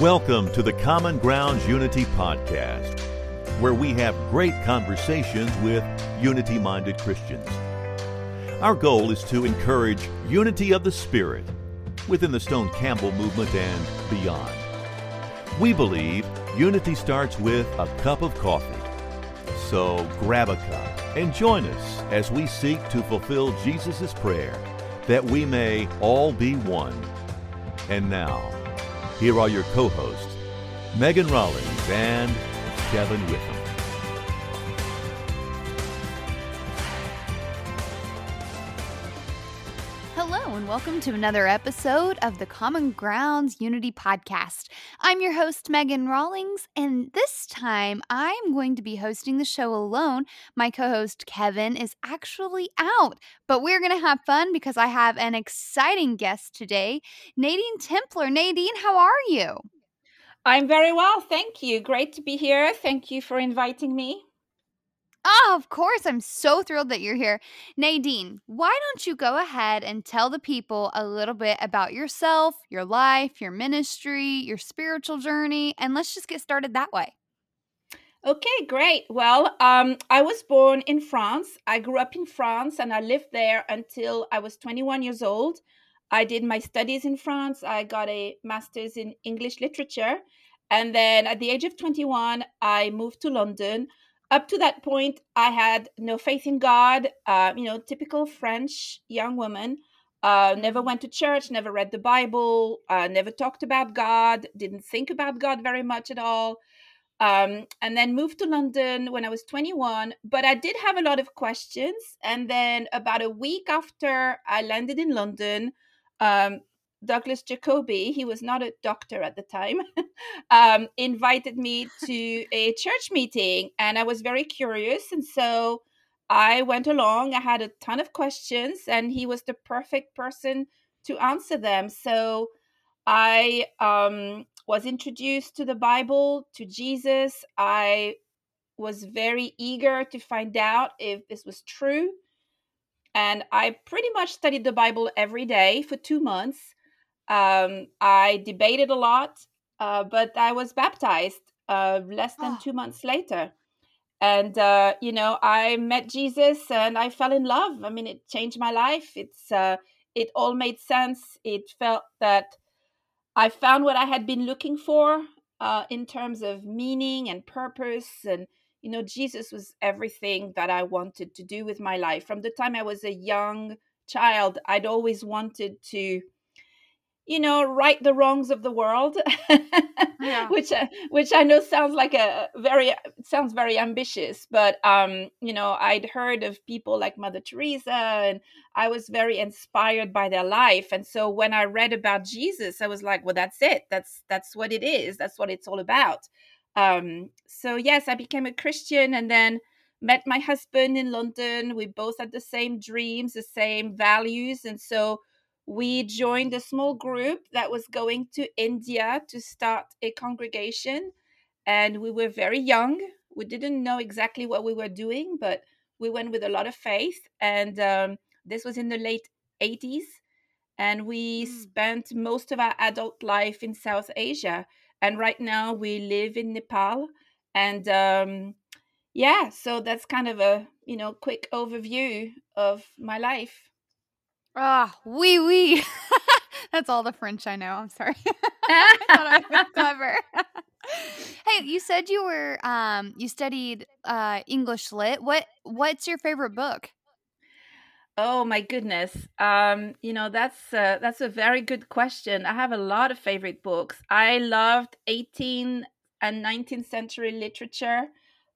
Welcome to the Common Grounds Unity Podcast, where we have great conversations with unity minded Christians. Our goal is to encourage unity of the Spirit within the Stone Campbell movement and beyond. We believe unity starts with a cup of coffee. So grab a cup and join us as we seek to fulfill Jesus' prayer that we may all be one. And now, here are your co hosts, Megan Rollins and Kevin Witham. Welcome to another episode of the Common Grounds Unity Podcast. I'm your host, Megan Rawlings, and this time I'm going to be hosting the show alone. My co host, Kevin, is actually out, but we're going to have fun because I have an exciting guest today, Nadine Templer. Nadine, how are you? I'm very well, thank you. Great to be here. Thank you for inviting me. Oh, of course. I'm so thrilled that you're here. Nadine, why don't you go ahead and tell the people a little bit about yourself, your life, your ministry, your spiritual journey, and let's just get started that way. Okay, great. Well, um, I was born in France. I grew up in France and I lived there until I was 21 years old. I did my studies in France. I got a master's in English literature. And then at the age of 21, I moved to London up to that point, I had no faith in God. Uh, you know, typical French young woman. Uh, never went to church, never read the Bible, uh, never talked about God, didn't think about God very much at all. Um, and then moved to London when I was 21. But I did have a lot of questions. And then about a week after I landed in London, um, Douglas Jacoby, he was not a doctor at the time, um, invited me to a church meeting. And I was very curious. And so I went along. I had a ton of questions, and he was the perfect person to answer them. So I um, was introduced to the Bible, to Jesus. I was very eager to find out if this was true. And I pretty much studied the Bible every day for two months. Um, I debated a lot, uh, but I was baptized uh, less than oh. two months later. And, uh, you know, I met Jesus and I fell in love. I mean, it changed my life. It's, uh, it all made sense. It felt that I found what I had been looking for uh, in terms of meaning and purpose. And, you know, Jesus was everything that I wanted to do with my life. From the time I was a young child, I'd always wanted to you know right the wrongs of the world yeah. which uh, which i know sounds like a very sounds very ambitious but um you know i'd heard of people like mother teresa and i was very inspired by their life and so when i read about jesus i was like well that's it. That's that's what it is. That's what it's all about. Um so yes i became a christian and then met my husband in london. We both had the same dreams the same values and so we joined a small group that was going to India to start a congregation. And we were very young. We didn't know exactly what we were doing, but we went with a lot of faith. And um, this was in the late 80s. And we mm. spent most of our adult life in South Asia. And right now we live in Nepal. And um, yeah, so that's kind of a you know quick overview of my life. Ah, oui, oui. That's all the French I know. I'm sorry. I thought I was clever. hey, you said you were um you studied uh English lit. What what's your favorite book? Oh my goodness. Um, you know, that's uh, that's a very good question. I have a lot of favorite books. I loved 18 and 19th century literature.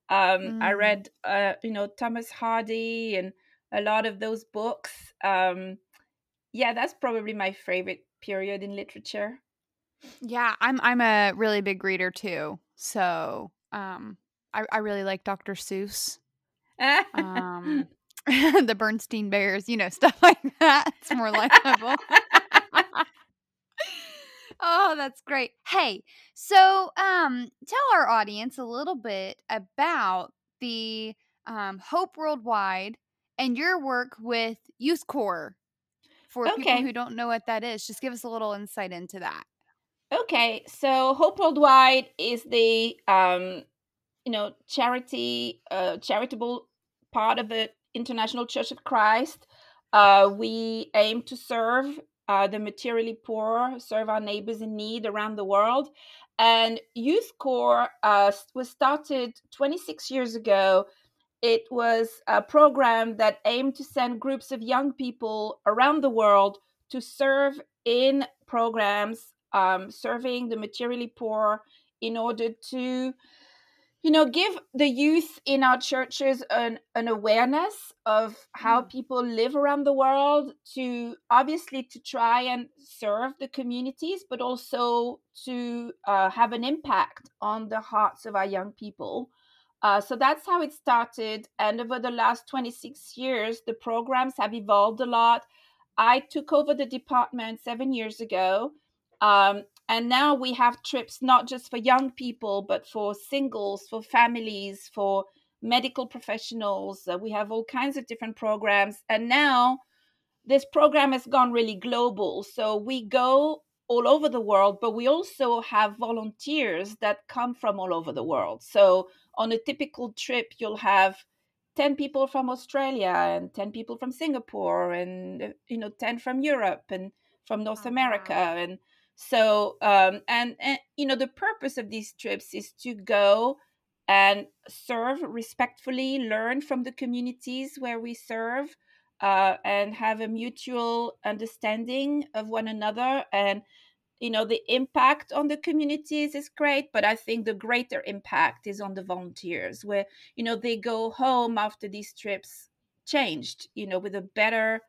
Um, mm. I read uh, you know, Thomas Hardy and a lot of those books. Um, yeah, that's probably my favorite period in literature. Yeah, I'm I'm a really big reader too. So, um I I really like Dr. Seuss. um the Bernstein Bears, you know, stuff like that. It's more likable. oh, that's great. Hey, so um tell our audience a little bit about the um, Hope Worldwide and your work with Youth Corps for okay. people who don't know what that is just give us a little insight into that Okay, so Hope Worldwide is the um, you know charity uh, charitable part of the International Church of Christ. Uh, we aim to serve uh, the materially poor, serve our neighbors in need around the world. And Youth Corps uh, was started 26 years ago. It was a program that aimed to send groups of young people around the world to serve in programs um, serving the materially poor in order to you know give the youth in our churches an, an awareness of how mm. people live around the world to obviously to try and serve the communities but also to uh, have an impact on the hearts of our young people uh, so that's how it started and over the last 26 years the programs have evolved a lot i took over the department seven years ago um, and now we have trips not just for young people, but for singles, for families, for medical professionals. Uh, we have all kinds of different programs. And now this program has gone really global. So we go all over the world, but we also have volunteers that come from all over the world. So on a typical trip, you'll have 10 people from Australia and 10 people from Singapore and you know 10 from Europe and from North oh, America wow. and so um, and, and you know the purpose of these trips is to go and serve respectfully learn from the communities where we serve uh, and have a mutual understanding of one another and you know the impact on the communities is great but i think the greater impact is on the volunteers where you know they go home after these trips changed you know with a better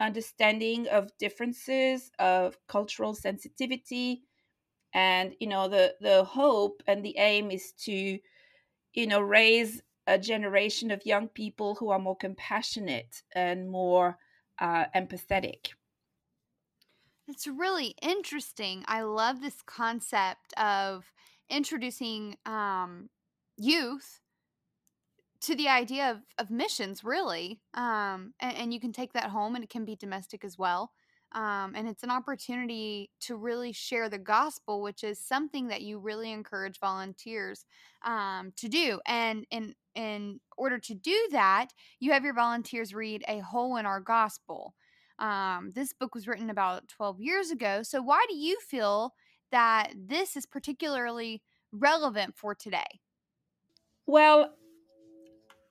understanding of differences of cultural sensitivity and you know the the hope and the aim is to you know raise a generation of young people who are more compassionate and more uh, empathetic it's really interesting i love this concept of introducing um, youth to the idea of, of missions really um, and, and, you can take that home and it can be domestic as well um, and it's an opportunity to really share the gospel which is something that you really encourage volunteers um, to do and in in order to do that you have your volunteers read a hole in our gospel um, this book was written about 12 years ago so why do you feel that this is particularly relevant for today well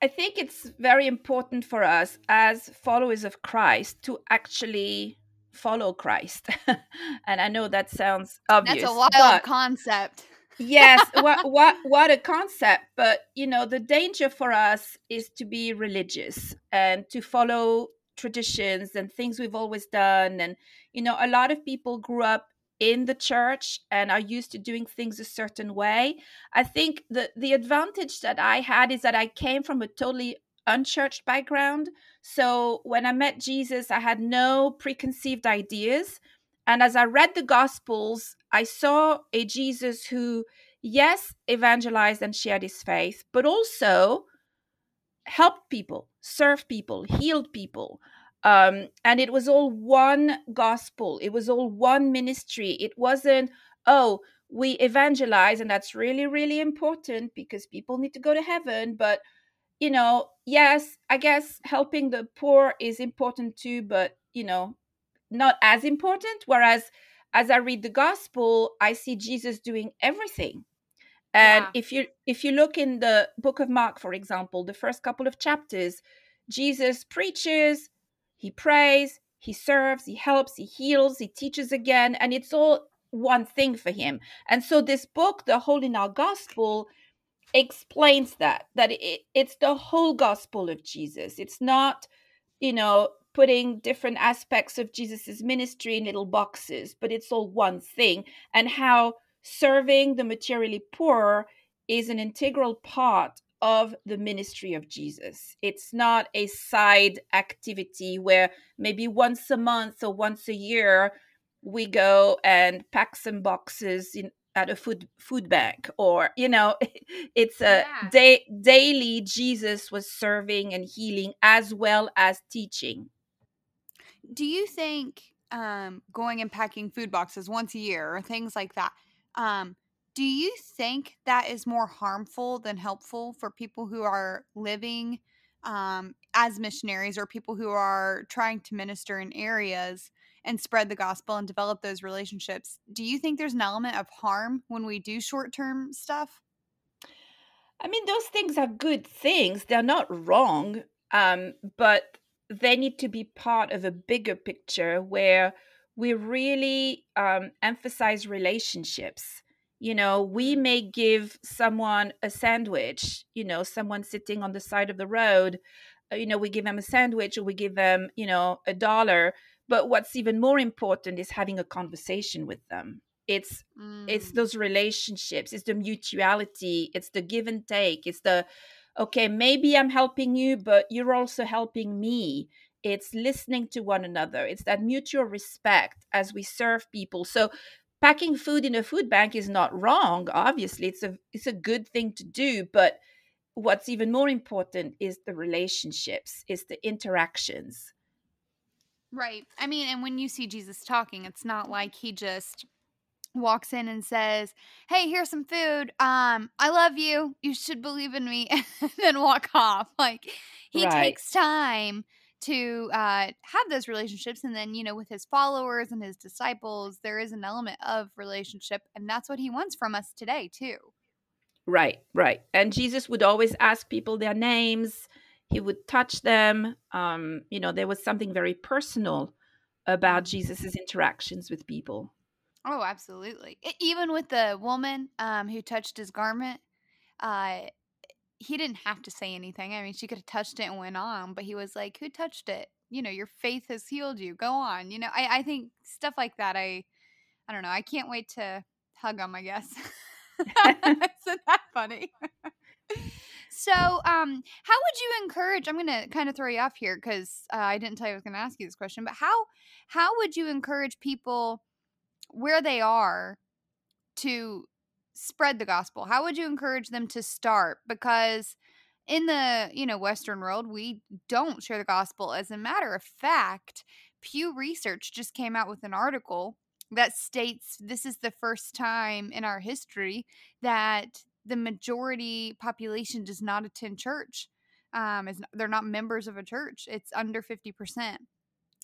I think it's very important for us as followers of Christ to actually follow Christ. and I know that sounds obvious. That's a wild concept. yes, what what what a concept, but you know, the danger for us is to be religious and to follow traditions and things we've always done and you know, a lot of people grew up in the church and are used to doing things a certain way. I think the the advantage that I had is that I came from a totally unchurched background. So when I met Jesus, I had no preconceived ideas. And as I read the Gospels, I saw a Jesus who, yes, evangelized and shared his faith, but also helped people, served people, healed people, um, and it was all one gospel. It was all one ministry. It wasn't oh we evangelize and that's really really important because people need to go to heaven but you know yes i guess helping the poor is important too but you know not as important. Whereas as i read the gospel i see jesus doing everything and yeah. if you if you look in the book of mark for example the first couple of chapters jesus preaches he prays, he serves, he helps, he heals, he teaches again, and it's all one thing for him. And so this book, The Hole in Our Gospel, explains that that it, it's the whole gospel of Jesus. It's not, you know, putting different aspects of Jesus's ministry in little boxes, but it's all one thing and how serving the materially poor is an integral part of the ministry of Jesus. It's not a side activity where maybe once a month or once a year we go and pack some boxes in, at a food food bank or you know it's a yeah. day daily Jesus was serving and healing as well as teaching. Do you think um, going and packing food boxes once a year or things like that. Um, do you think that is more harmful than helpful for people who are living um, as missionaries or people who are trying to minister in areas and spread the gospel and develop those relationships? Do you think there's an element of harm when we do short term stuff? I mean, those things are good things. They're not wrong, um, but they need to be part of a bigger picture where we really um, emphasize relationships. You know, we may give someone a sandwich, you know, someone sitting on the side of the road, uh, you know, we give them a sandwich or we give them, you know, a dollar. But what's even more important is having a conversation with them it's mm. it's those relationships it's the mutuality it's the give and take it's the okay maybe i'm helping you but you're also helping me it's listening to one another it's that mutual respect as we serve people so packing food in a food bank is not wrong obviously it's a it's a good thing to do but what's even more important is the relationships is the interactions right i mean and when you see jesus talking it's not like he just walks in and says, "Hey, here's some food. Um, I love you. You should believe in me," and then walk off. Like he right. takes time to uh, have those relationships, and then you know, with his followers and his disciples, there is an element of relationship, and that's what he wants from us today too. Right, right. And Jesus would always ask people their names. He would touch them. Um, you know, there was something very personal about mm-hmm. Jesus's interactions with people. Oh, absolutely. even with the woman um, who touched his garment, uh, he didn't have to say anything. I mean, she could have touched it and went on, but he was like, "Who touched it? You know, your faith has healed you. Go on." You know, I, I think stuff like that. I, I don't know. I can't wait to hug him. I guess. Isn't that funny? so, um, how would you encourage? I'm going to kind of throw you off here because uh, I didn't tell you I was going to ask you this question. But how how would you encourage people? where they are to spread the gospel? How would you encourage them to start? Because in the, you know, western world, we don't share the gospel. As a matter of fact, Pew Research just came out with an article that states this is the first time in our history that the majority population does not attend church. Um, is they're not members of a church. It's under fifty percent.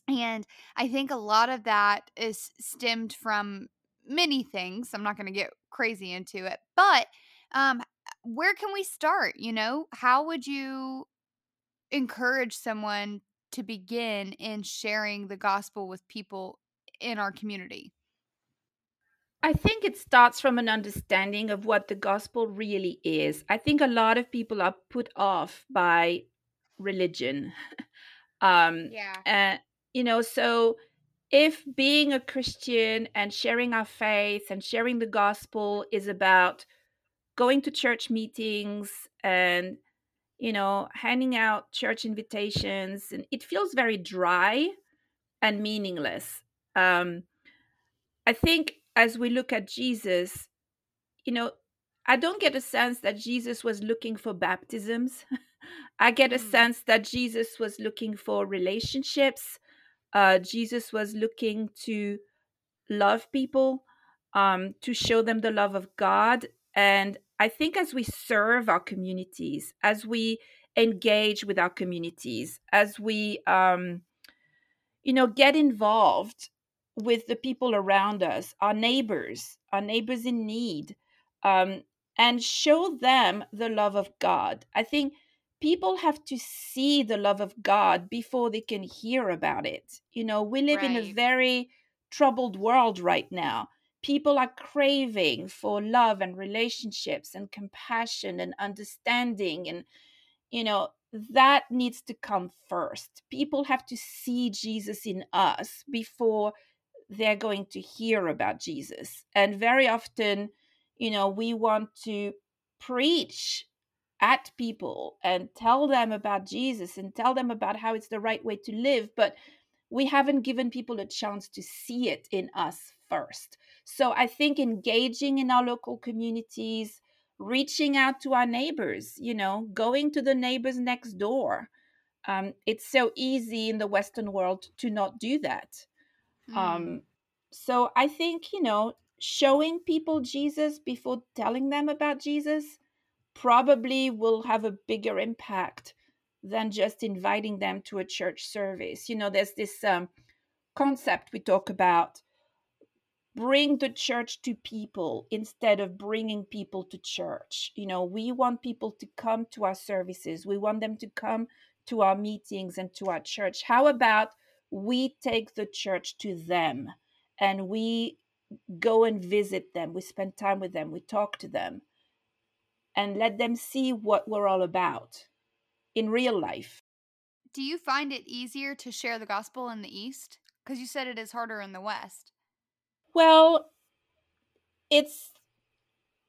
And I think a lot of that is stemmed from many things. I'm not going to get crazy into it, but um, where can we start? You know, how would you encourage someone to begin in sharing the gospel with people in our community? I think it starts from an understanding of what the gospel really is. I think a lot of people are put off by religion. um, yeah. And you know, so if being a Christian and sharing our faith and sharing the gospel is about going to church meetings and you know handing out church invitations and it feels very dry and meaningless. Um i think as we look at jesus you know i don't get a sense that jesus was looking for baptisms. I get a mm. sense that jesus was looking for relationships uh, Jesus was looking to love people, um, to show them the love of God. And I think as we serve our communities, as we engage with our communities, as we, um, you know, get involved with the people around us, our neighbors, our neighbors in need, um, and show them the love of God. I think people have to see the love of God before they can hear about it. You know, we live right. in a very troubled world right now. People are craving for love and relationships and compassion and understanding. And, you know, that needs to come first. People have to see Jesus in us before they're going to hear about Jesus. And very often, you know, we want to preach at people and tell them about Jesus and tell them about how it's the right way to live, but we haven't given people a chance to see it in us first. So I think engaging in our local communities, reaching out to our neighbors, you know, going to the neighbors next door. Um, it's so easy in the Western world to not do that. Mm. Um, so I think, you know, showing people Jesus before telling them about Jesus probably will have a bigger impact than just inviting them to a church service. You know, there's this um, concept we talk about bring the church to people instead of bringing people to church. You know, we want people to come to our services, we want them to come to our meetings and to our church. How about we take the church to them and we go and visit them, we spend time with them, we talk to them, and let them see what we're all about in real life. Do you find it easier to share the gospel in the East? Because you said it is harder in the West. Well, it's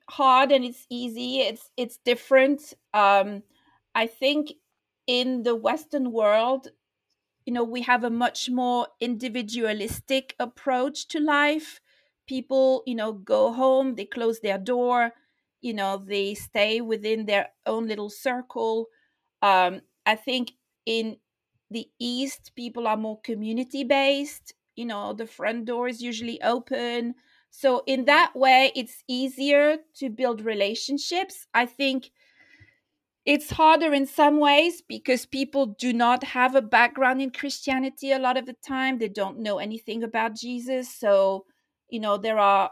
hard and it's easy. It's it's different. Um, I think in the Western world, you know, we have a much more individualistic approach to life. People, you know, go home, they close their door, you know, they stay within their own little circle. Um, I think in the East, people are more community based. You know, the front door is usually open. So, in that way, it's easier to build relationships. I think it's harder in some ways because people do not have a background in Christianity a lot of the time. They don't know anything about Jesus. So, you know, there are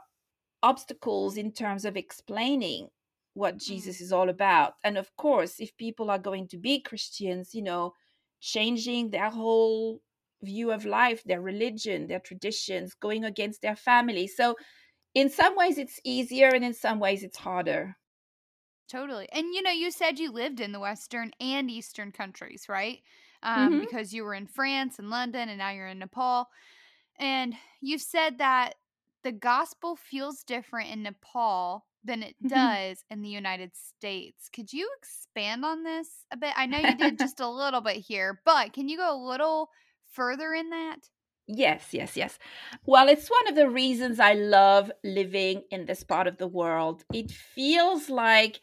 obstacles in terms of explaining what mm. Jesus is all about. And of course, if people are going to be Christians, you know, changing their whole view of life, their religion, their traditions, going against their family. So, in some ways, it's easier, and in some ways, it's harder. Totally. And you know, you said you lived in the Western and Eastern countries, right? Um, mm-hmm. Because you were in France and London, and now you're in Nepal. And you've said that the gospel feels different in Nepal than it mm-hmm. does in the United States. Could you expand on this a bit? I know you did just a little bit here, but can you go a little further in that? Yes, yes, yes. Well, it's one of the reasons I love living in this part of the world. It feels like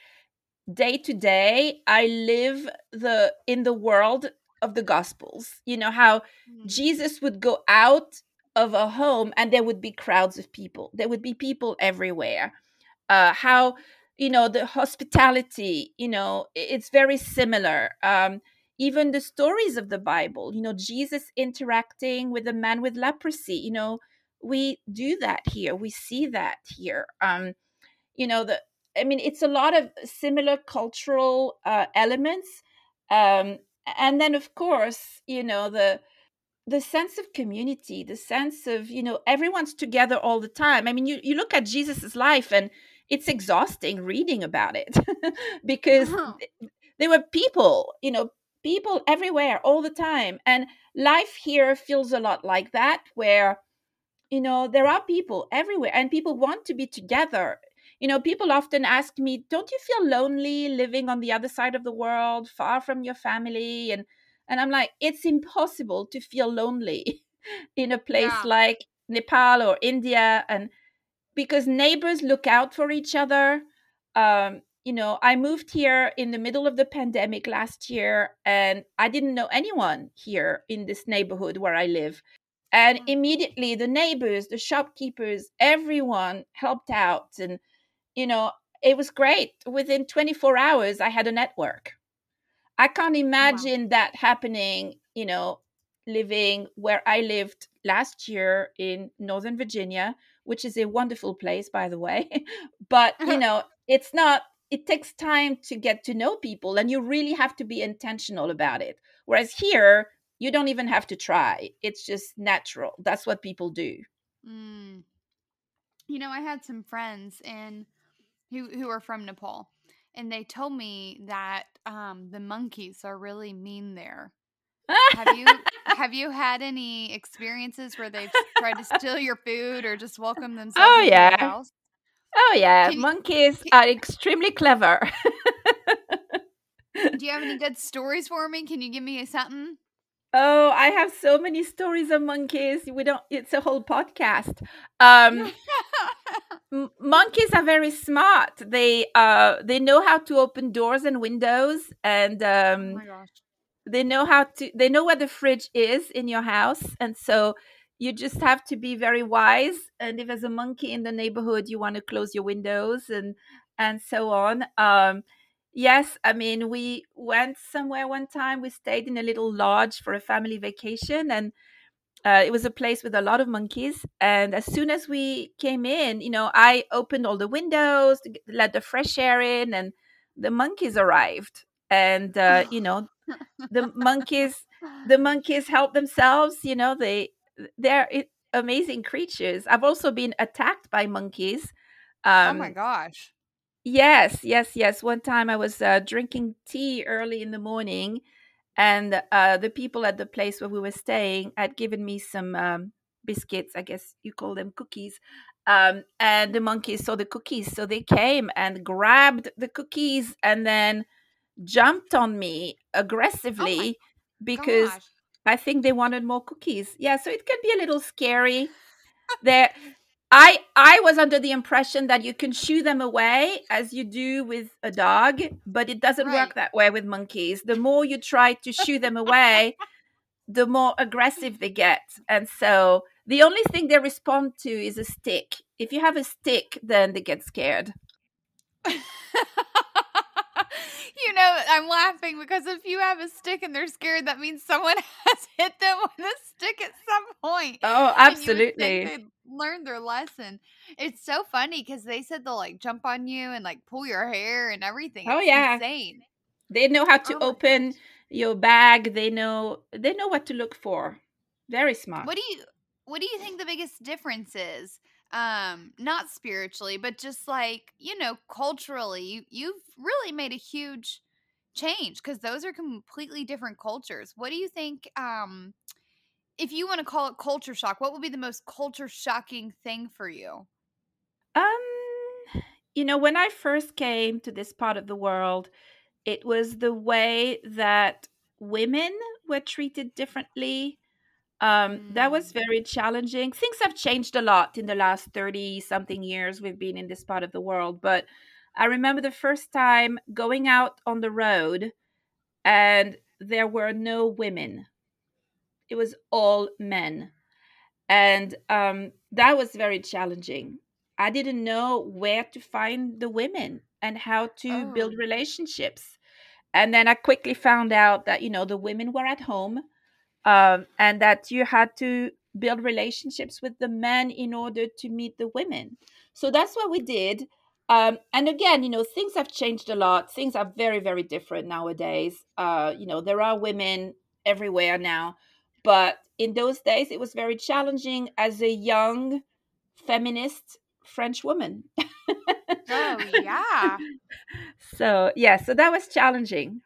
day to day i live the in the world of the gospels you know how mm. jesus would go out of a home and there would be crowds of people. There would be people everywhere. Uh how you know the hospitality you know it's very similar. Um even the stories of the bible you know jesus interacting with a man with leprosy you know we do that here. We see that here. Um you know the I mean, it's a lot of similar cultural uh, elements, um, and then of course, you know the the sense of community, the sense of you know everyone's together all the time. I mean, you you look at Jesus's life, and it's exhausting reading about it because uh-huh. there were people, you know, people everywhere all the time, and life here feels a lot like that, where you know there are people everywhere, and people want to be together you know, people often ask me, don't you feel lonely living on the other side of the world, far from your family? And and I'm like, it's impossible to feel lonely in a place yeah. like Nepal or India and because neighbors look out for each other. Um, you know, I moved here in the middle of the pandemic last year and I didn't know anyone here in this neighborhood where I live. And mm. immediately the neighbors, the shopkeepers, everyone helped out and you know, it was great. Within 24 hours, I had a network. I can't imagine wow. that happening, you know, living where I lived last year in Northern Virginia, which is a wonderful place, by the way. but, you know, it's not, it takes time to get to know people and you really have to be intentional about it. Whereas here, you don't even have to try, it's just natural. That's what people do. Mm. You know, I had some friends in who who are from Nepal, and they told me that um, the monkeys are really mean there. have you have you had any experiences where they've tried to steal your food or just welcome themselves oh, yeah. Oh yeah, can monkeys you, can, are extremely clever. do you have any good stories for me? Can you give me something? Oh, I have so many stories of monkeys. We don't. It's a whole podcast. Um, monkeys are very smart. They uh they know how to open doors and windows, and um, oh they know how to. They know where the fridge is in your house, and so you just have to be very wise. And if there's a monkey in the neighborhood you want to close your windows and and so on. Um yes i mean we went somewhere one time. We stayed in a little lodge for a family vacation. And uh, it was a place with a lot of monkeys and as soon as we came in you know i opened all the windows to get, let the fresh air in and the monkeys arrived. And uh, you know the monkeys the monkeys help themselves you know they they're amazing creatures. I've also been attacked by monkeys um, oh my gosh. yes yes yes. One time i was uh, drinking tea early in the morning and uh, the people at the place where we were staying had given me some um, biscuits i guess you call them cookies um, and the monkeys saw the cookies. So they came and grabbed the cookies and then jumped on me oh aggressively oh because gosh. i think they wanted more cookies. Yeah so it can be a little scary. There I I was under the impression that you can shoo them away as you do with a dog, but it doesn't right. work that way with monkeys. The more you try to shoo them away, the more aggressive they get. And so the only thing they respond to is a stick. If you have a stick, then they get scared. you know, I'm laughing because if you have a stick and they're scared, that means someone has hit them with a stick at some point. Oh, absolutely. Learned their lesson. It's so funny because they said they'll like jump on you and like pull your hair and everything. Oh it's yeah, insane. They know how to oh, open your bag. They know they know what to look for. Very smart. What do you What do you think the biggest difference is? um not spiritually but just like you know culturally you, you've really made a huge change because those are completely different cultures what do you think um if you want to call it culture shock what would be the most culture shocking thing for you um you know when i first came to this part of the world it was the way that women were treated differently um, that was mm. very challenging. Things have changed a lot in the last 30 something years we've been in this part of the world. But I remember the first time going out on the road and there were no women, it was all men. And um, that was very challenging. I didn't know where to find the women and how to oh. build relationships. And then I quickly found out that, you know, the women were at home um, and that you had to build relationships with the men in order to meet the women. So that's what we did. Um, and again, you know, things have changed a lot. Things are very, very different nowadays. Uh, you know, there are women everywhere now, but in those days, it was very challenging as a young feminist French woman. oh yeah. So yeah, so that was challenging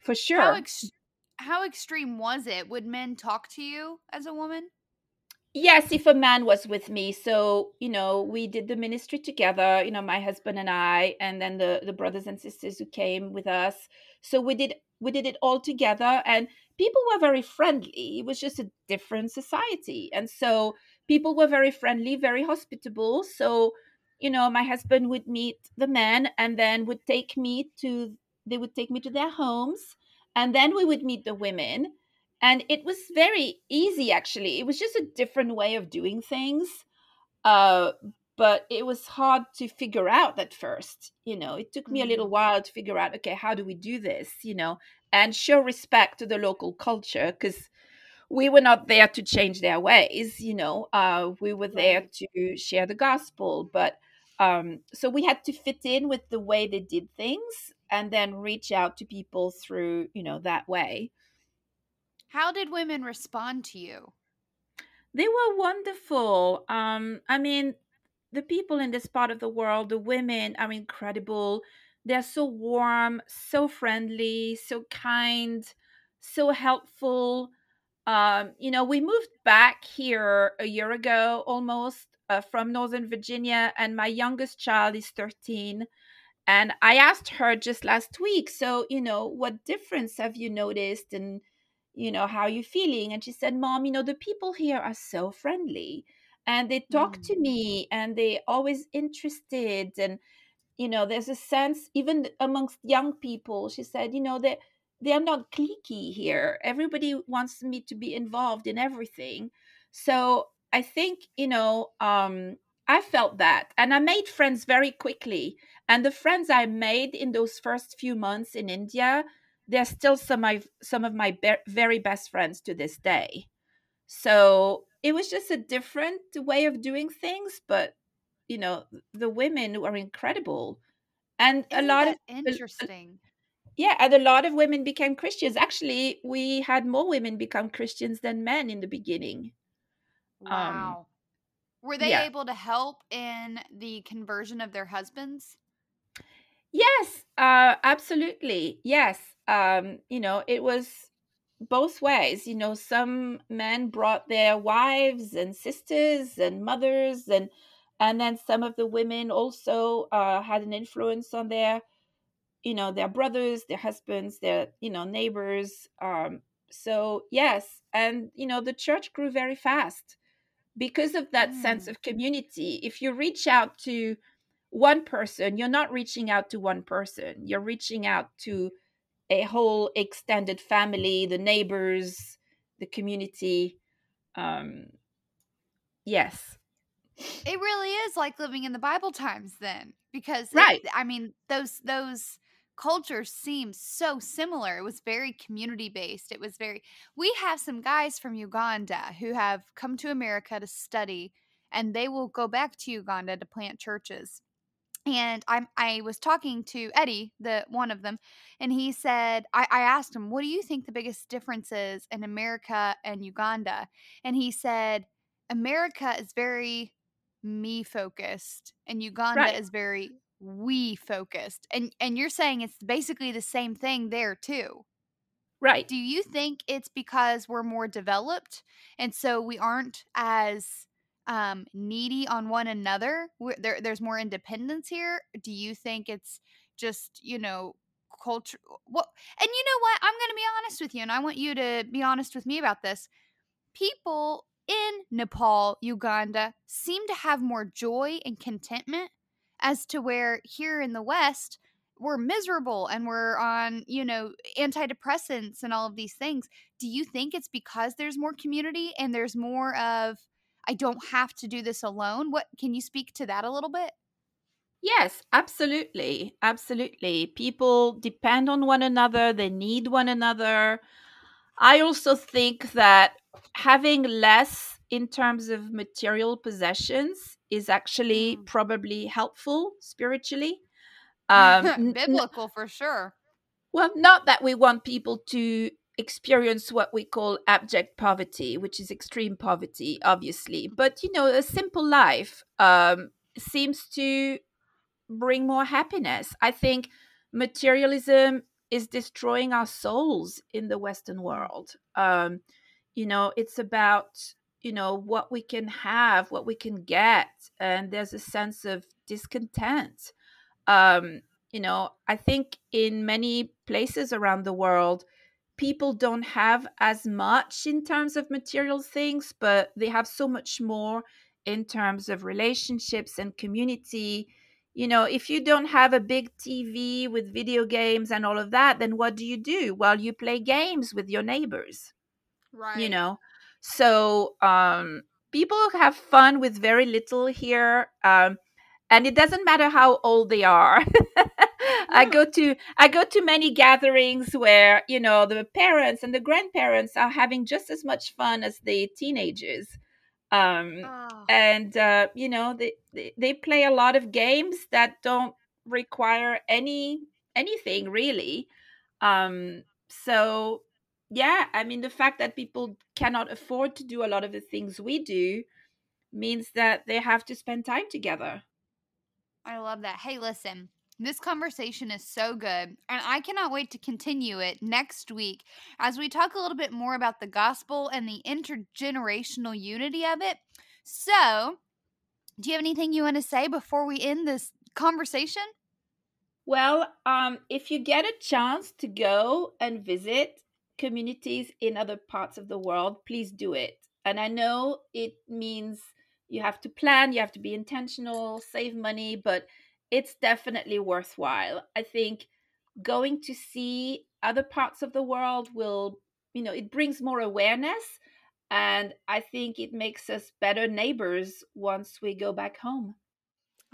for sure. How, ex- how extreme was it? Would men talk to you as a woman? Yes, if a man was with me. So, you know, we did the ministry together, you know, my husband and I, and then the, the brothers and sisters who came with us. So we did we did it all together and people were very friendly. It was just a different society. And so people were very friendly, very hospitable. So, you know, my husband would meet the men and then would take me to they would take me to their homes and then we would meet the women and it was very easy actually it was just a different way of doing things uh, but it was hard to figure out at first you know it took me a little mm-hmm. while to figure out okay how do we do this you know and show respect to the local culture because we were not there to change their ways you know uh, we were there to share the gospel but um, so we had to fit in with the way they did things and then reach out to people through you know that way. How did women respond to you? They were wonderful. Um i mean the people in this part of the world the women are incredible they're so warm so friendly so kind so helpful um you know we moved back here a year ago almost uh, from northern virginia and my youngest child is 13 and I asked her just last week, so, you know, what difference have you noticed and, you know, how are you feeling? And she said, Mom, you know, the people here are so friendly and they talk mm. to me and they always interested. And, you know, there's a sense, even amongst young people, she said, you know, that they're not cliquey here. Everybody wants me to be involved in everything. So I think, you know, um, I felt that. And I made friends very quickly. And the friends I made in those first few months in India, they're still some of some of my be- very best friends to this day. So it was just a different way of doing things, but you know, the women are incredible. And Isn't a lot of interesting. yeah, and a lot of women became Christians. Actually, we had more women become Christians than men in the beginning. Um, Wow. Were they yeah. able to help in the conversion of their husbands? Yes, uh, absolutely. Yes. Um, you know, it was both ways. You know, some men brought their wives and sisters and mothers and and then some of the women also uh, had an influence on their, you know, their brothers, their husbands, their, you know, neighbors. Um, so yes, and you know, the church grew very fast because of that sense Mm. of community. If you reach out to one person, you're not reaching out to one person. You're reaching out to a whole extended family, the neighbors, the community. Um, yes, It really is like living in the Bible times then because it- Right. I mean those those cultures seem so similar. It was very community based. It was very We have some guys from Uganda who have come to America to study and they will go back to Uganda to plant churches. And I'm I was talking to Eddie, the one of them, and he said I, I asked him, what do you think the biggest difference is in America and Uganda? And he said, America is very me focused and Uganda Right. is very we focused. And and you're saying it's basically the same thing there too. right. Do you think it's because we're more developed and so we aren't as um, needy on one another? We're, there, there's more independence here. Do you think it's just you know culture? What? And you know what? I'm going to be honest with you, and I want you to be honest with me about this. People in Nepal, Uganda, seem to have more joy and contentment, as to where here in the West we're miserable and we're on you know antidepressants and all of these things do you think it's because there's more community and there's more of i don't have to do this alone what can you speak to that a little bit Yes, absolutely. Absolutely. People depend on one another, they need one another. I also think that having less in terms of material possessions is actually Mm. probably helpful spiritually. Um, n- n- biblical for sure well, not that we want people to experience what we call abject poverty, which is extreme poverty, obviously, but you know, a simple life um, seems to bring more happiness. I think materialism is destroying our souls in the Western world. Um, you know, it's about, you know, what we can have, what we can get, and there's a sense of discontent. Um, you know, I think in many places around the world, people don't have as much in terms of material things, but they have so much more in terms of relationships and community. You know, if you don't have a big TV with video games and all of that, then what do you do? Well, you play games with your neighbors, right you know. So, um, people have fun with very little here. Um, and it doesn't matter how old they are. I go to I go to many gatherings where you know the parents and the grandparents are having just as much fun as the teenagers, um, Oh, and uh, you know they, they they play a lot of games that don't require any anything really. Um, so yeah, I mean the fact that people cannot afford to do a lot of the things we do means that they have to spend time together. I love that. Hey, listen, this conversation is so good, and I cannot wait to continue it next week as we talk a little bit more about the gospel and the intergenerational unity of it. So, do you have anything you want to say before we end this conversation? Well, um, if you get a chance to go and visit communities in other parts of the world, please do it. And I know it means you have to plan, you have to be intentional, save money, but it's definitely worthwhile. I think going to see other parts of the world will, you know, it brings more awareness And I think it makes us better neighbors once we go back home.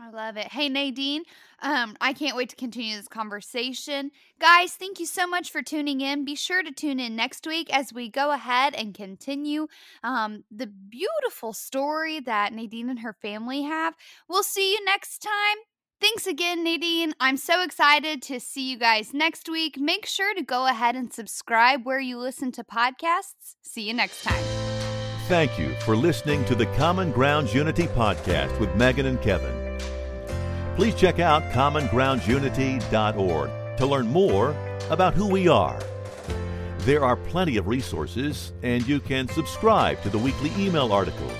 I love it. Hey, Nadine, um, I can't wait to continue this conversation. Guys, thank you so much for tuning in. Be sure to tune in next week as we go ahead and continue um, the beautiful story that Nadine and her family have. We'll see you next time. Thanks again, Nadine. I'm so excited to see you guys next week. Make sure to go ahead and subscribe where you listen to podcasts. See you next time. Thank you for listening to the Common Grounds Unity podcast with Megan and Kevin. Please check out commongroundsunity.org to learn more about who we are. There are plenty of resources, and you can subscribe to the weekly email articles,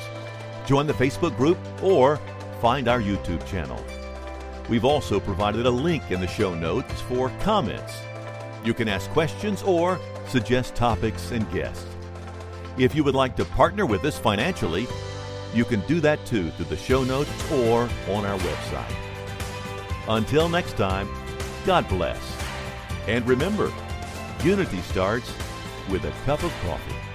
join the Facebook group, or find our YouTube channel. We've also provided a link in the show notes for comments. You can ask questions or suggest topics and guests. If you would like to partner with us financially, you can do that too through the show notes or on our website. Until next time, God bless. And remember, unity starts with a cup of coffee.